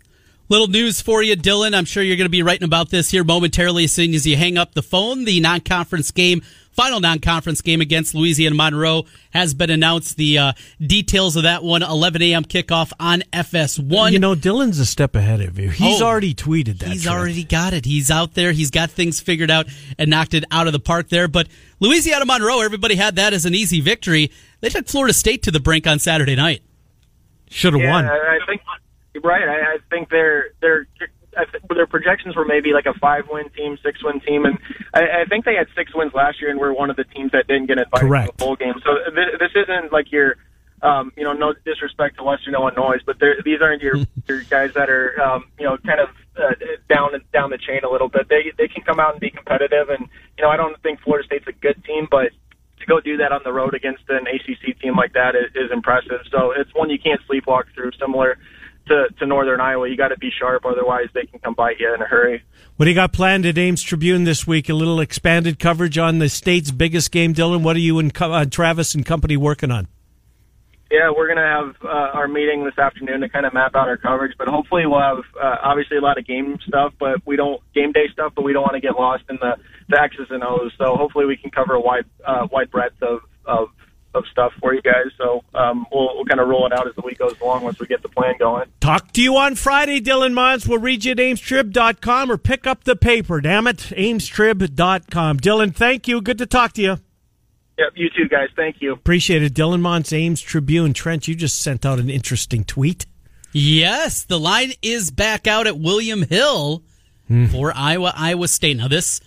Little news for you, Dylan. I'm sure you're going to be writing about this here momentarily as soon as you hang up the phone. The non conference game final non-conference game against Louisiana Monroe has been announced. The uh, details of that one, 11 a.m. kickoff on FS1.
You know, Dylan's a step ahead of you. He's oh, already tweeted that.
He's
trip.
already got it. He's out there. He's got things figured out and knocked it out of the park there. But Louisiana Monroe, everybody had that as an easy victory. They took Florida State to the brink on Saturday night.
Should have
yeah,
won.
I think right. I, I think they're they're I th- their projections were maybe like a five win team, six win team, and I, I think they had six wins last year and were one of the teams that didn't get invited
Correct.
to the bowl game. So th- this isn't like your, um, you know, no disrespect to Western Illinois, but these aren't your your guys that are, um, you know, kind of uh, down down the chain a little bit. They they can come out and be competitive, and you know, I don't think Florida State's a good team, but to go do that on the road against an ACC team like that is, is impressive. So it's one you can't sleepwalk through. Similar to, to Northern Iowa. You got to be sharp, otherwise they can come bite you in a hurry.
What do you got planned at Ames Tribune this week? A little expanded coverage on the state's biggest game, Dylan. What are you and uh, Travis and company working on?
Yeah, we're going to have uh, our meeting this afternoon to kind of map out our coverage, but hopefully we'll have uh, obviously a lot of game stuff, but we don't game day stuff, but we don't want to get lost in the, the X's and O's. So hopefully we can cover a wide uh, wide breadth of stuff for you guys. So um, we'll, we'll kind of roll it out as the week goes along once we get the plan going.
Talk to you on Friday, Dylan Montz. We'll read you at amestrib.com or pick up the paper, damn it, amestrib.com. Dylan, thank you. Good to talk to you.
Yep, you too, guys. Thank you.
Appreciate it. Dylan Montz, Ames Tribune. Trent, you just sent out an interesting tweet.
Yes, the line is back out at William Hill mm. for Iowa, Iowa State. Now, this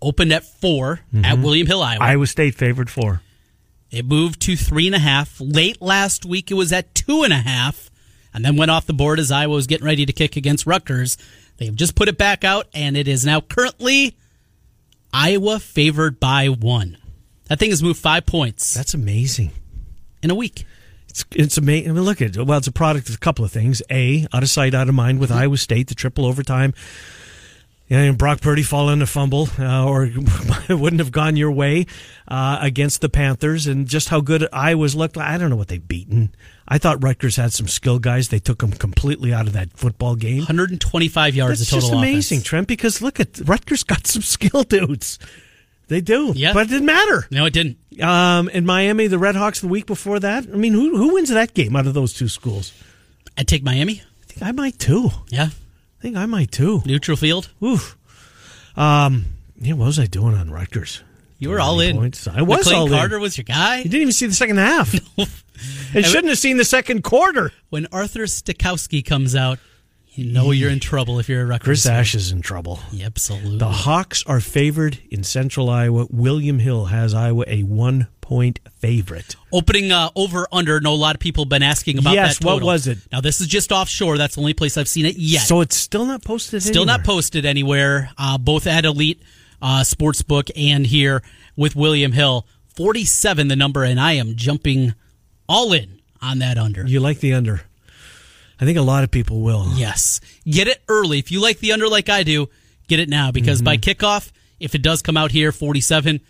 opened at 4 mm-hmm. at William Hill, Iowa.
Iowa State favored four.
It moved to three and a half. Late last week, it was at two and a half, and then went off the board as Iowa was getting ready to kick against Rutgers. They've just put it back out, and it is now currently Iowa favored by one. That thing has moved five points.
That's amazing.
In a week.
It's, it's amazing. I mean, look at it. Well, it's a product of a couple of things. A, out of sight, out of mind with mm-hmm. Iowa State, the triple overtime yeah, and Brock Purdy falling a fumble, uh, or it wouldn't have gone your way uh, against the Panthers, and just how good Iowa's looked. I don't know what they've beaten. I thought Rutgers had some skill guys. They took them completely out of that football game.
125 yards
That's
of total
just amazing,
offense.
Trent. Because look at Rutgers got some skill dudes. They do, yeah. but it didn't matter.
No, it didn't.
Um, in Miami, the Redhawks the week before that. I mean, who who wins that game out of those two schools?
I'd take Miami.
I think I might too.
Yeah,
I think I might too.
Neutral field.
Oof. Um, yeah, what was I doing on Rutgers?
You were all in.
Points. I was
McLane
all
Carter
in.
was your guy.
You didn't even see the second half. no. And shouldn't have seen the second quarter.
When Artur Sitkowski comes out, you know you're in trouble if you're a Rutgers.
Chris Ash is in trouble.
Yeah, absolutely.
The Hawks are favored in Central Iowa. William Hill has Iowa a one point favorite.
Opening uh, over under. No, a lot of people have been asking about
yes,
that. Yes,
what was it?
Now this is just offshore. That's the only place I've seen it yet.
So it's still not posted.
Still
anywhere.
not posted anywhere. Uh, both at Elite uh, Sportsbook and here with William Hill. 47 the number, and I am jumping all in on that under.
You like the under? I think a lot of people will.
Yes. Get it early. If you like the under like I do, get it now because mm-hmm. by kickoff, if it does come out here, 47,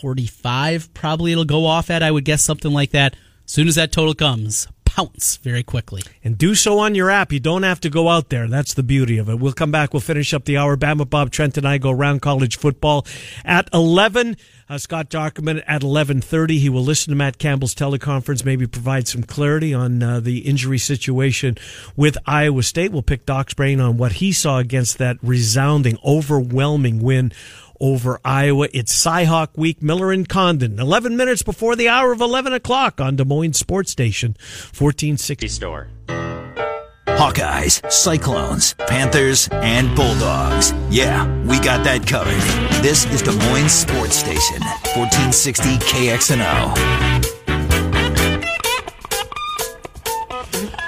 45 probably it'll go off at, I would guess something like that. As soon as that total comes, pounce very quickly.
And do so on your app. You don't have to go out there. That's the beauty of it. We'll come back. We'll finish up the hour. Bama Bob Trent and I go around college football at 11. Uh, Scott Dochterman at 11:30. He will listen to Matt Campbell's teleconference, maybe provide some clarity on uh, the injury situation with Iowa State. We'll pick Doc's brain on what he saw against that resounding, overwhelming win over Iowa. It's Cyhawk Week. Miller and Condon, 11 minutes before the hour of 11 o'clock on Des Moines Sports Station, 1460.
Store.
Hawkeyes, Cyclones, Panthers, and Bulldogs. Yeah, we got that covered. This is Des Moines Sports Station, 1460 KXNO.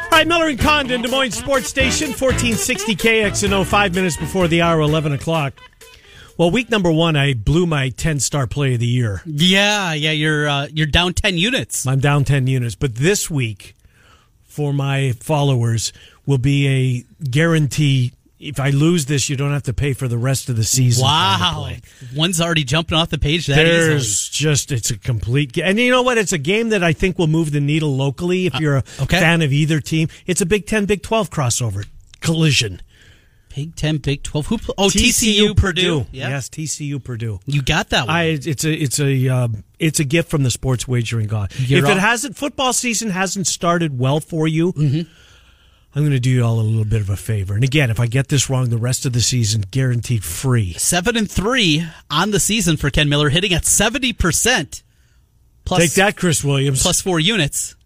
All right, Miller and Condon, Des Moines Sports Station, 1460 KXNO, five minutes before the hour, 11 o'clock. Well, week number one, I blew my ten star play of the year.
Yeah, yeah, you're uh, you're down ten units.
I'm down ten units, but this week, for my followers, will be a guarantee. If I lose this, you don't have to pay for the rest of the season.
Wow, one's already jumping off the page. That
There's
easily.
just it's a complete and you know what? It's a game that I think will move the needle locally. If uh, you're a
okay.
fan of either team, it's a Big Ten, Big Twelve crossover collision.
Big Ten, Big Twelve. Who? Oh, TCU, TCU Purdue.
Purdue. Yes, TCU Purdue.
You got that one.
I, it's a it's a uh, it's a gift from the sports wagering god. You're if it hasn't football season hasn't started well for you, mm-hmm. I'm going to do you all a little bit of a favor. And again, if I get this wrong, the rest of the season guaranteed free.
Seven and three on the season for Ken Miller, hitting at seventy percent.
Plus, Take that, Chris Williams.
Plus four units.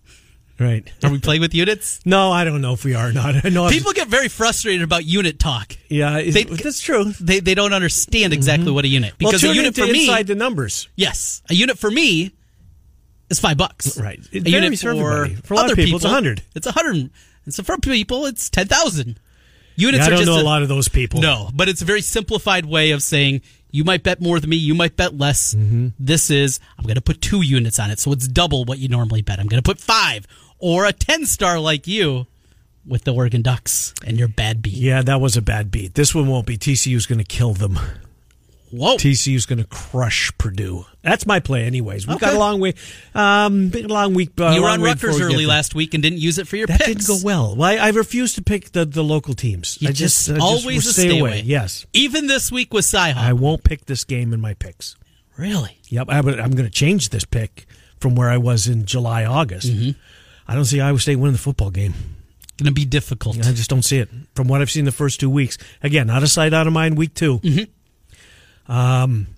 Right.
Are we playing with units?
No, I don't know if we are or not. I know
people get very frustrated about unit talk.
Yeah, they, that's true.
They they don't understand exactly mm-hmm. what a unit because well, a unit for me
inside the numbers.
Yes, a unit for me is five bucks.
Right.
It a unit for,
for a lot
other
of people,
people
it's a hundred.
It's a hundred. And so for people, it's ten thousand.
Units yeah, I don't know a, a lot of those people.
No, but it's a very simplified way of saying you might bet more than me, you might bet less. Mm-hmm. This is I'm going to put two units on it, so it's double what you normally bet. I'm going to put five or a 10 star like you with the Oregon Ducks and your bad beat.
Yeah, that was a bad beat. This one won't be. TCU's going to kill them.
Whoa.
TCU's going to crush Purdue. That's my play, anyways. We've okay. got a long way. Um, been a long week. Uh,
you were on Rutgers early last week and didn't use it for your
that
picks.
didn't go well. well I, I refuse to pick the, the local teams.
You
I
just, just always
just
stay,
stay
away. away.
Yes.
Even this week with Cy
I won't pick this game in my picks.
Really?
Yep. I, am going to change this pick from where I was in July, August. Mm-hmm. I don't see Iowa State winning the football game.
Going to be difficult.
I just don't see it from what I've seen the first two weeks. Again, out of sight, out of mind. Week 2
mm-hmm. Um,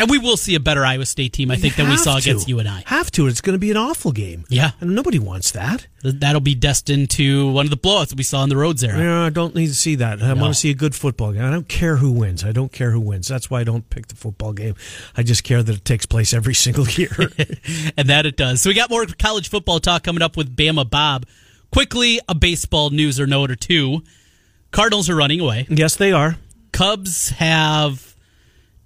and we will see a better Iowa State team, I think, than we saw
to.
against I.
Have to. It's going to be an awful game.
Yeah.
And nobody wants that.
That'll be destined to one of the blowouts we saw in the Rhoads era.
Yeah, I don't need to see that. I no. want to see a good football game. I don't care who wins. I don't care who wins. That's why I don't pick the football game. I just care that it takes place every single year.
and that it does. So we got more college football talk coming up with Bama Bob. Quickly, a baseball news or note or two. Cardinals are running away.
Yes, they are.
Cubs have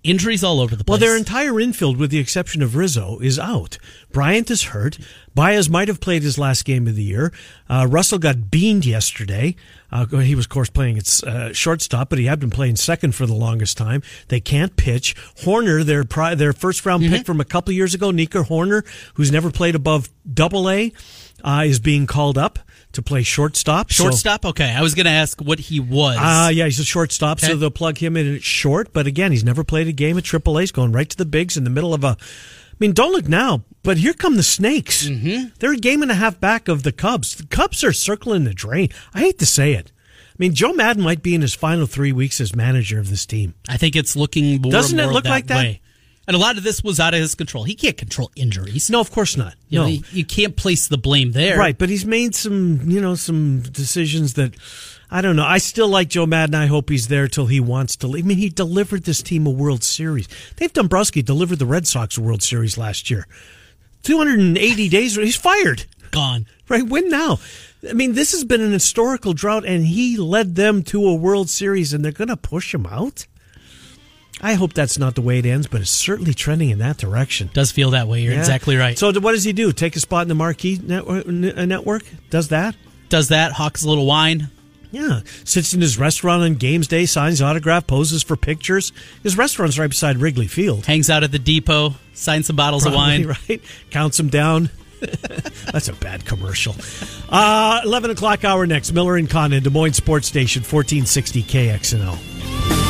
Injuries all over the place.
Well, their entire infield, with the exception of Rizzo, is out. Bryant is hurt. Baez might have played his last game of the year. Uh, Russell got beamed yesterday. Uh, he was, of course, playing its uh, shortstop, but he had been playing second for the longest time. They can't pitch. Hoerner, their pri- their first round mm-hmm. pick from a couple years ago, Nico Hoerner, who's never played above Double A, uh, is being called up to play shortstop.
Shortstop? So, okay. I was going to ask what he was.
Ah, uh, yeah, he's a shortstop, okay. so they'll plug him in at short. But again, he's never played a game at AAA. He's going right to the bigs in the middle of a. I mean, don't look now, but here come the Snakes. Mm-hmm. They're a game and a half back of the Cubs. The Cubs are circling the drain. I hate to say it. I mean, Joe Maddon might be in his final three weeks as manager of this team.
I think it's looking more
Doesn't it look
that
like that?
Way. And a lot of this was out of his control. He can't control injuries.
No, of course not.
You
no,
know, you can't place the blame there.
Right, but he's made some, you know, some decisions that I don't know. I still like Joe Maddon. I hope he's there till he wants to leave. I mean, he delivered this team a World Series. Dave Dombrowski delivered the Red Sox a World Series last year. 280 days, he's fired.
Gone.
Right, When now. I mean, this has been an historical drought, and he led them to a World Series, and they're going to push him out? I hope that's not the way it ends, but it's certainly trending in that direction.
Does feel that way. You're yeah. exactly right.
So, what does he do? Take a spot in the marquee network? network? Does that?
Does that? Hawks a little wine.
Yeah, sits in his restaurant on games day, signs autograph, poses for pictures. His restaurant's right beside Wrigley Field.
Hangs out at the depot, signs some bottles
Probably,
of wine.
Right, counts them down. That's a bad commercial. Uh, 11 o'clock hour next. Miller and Condon, Des Moines Sports Station, 1460 KXNO.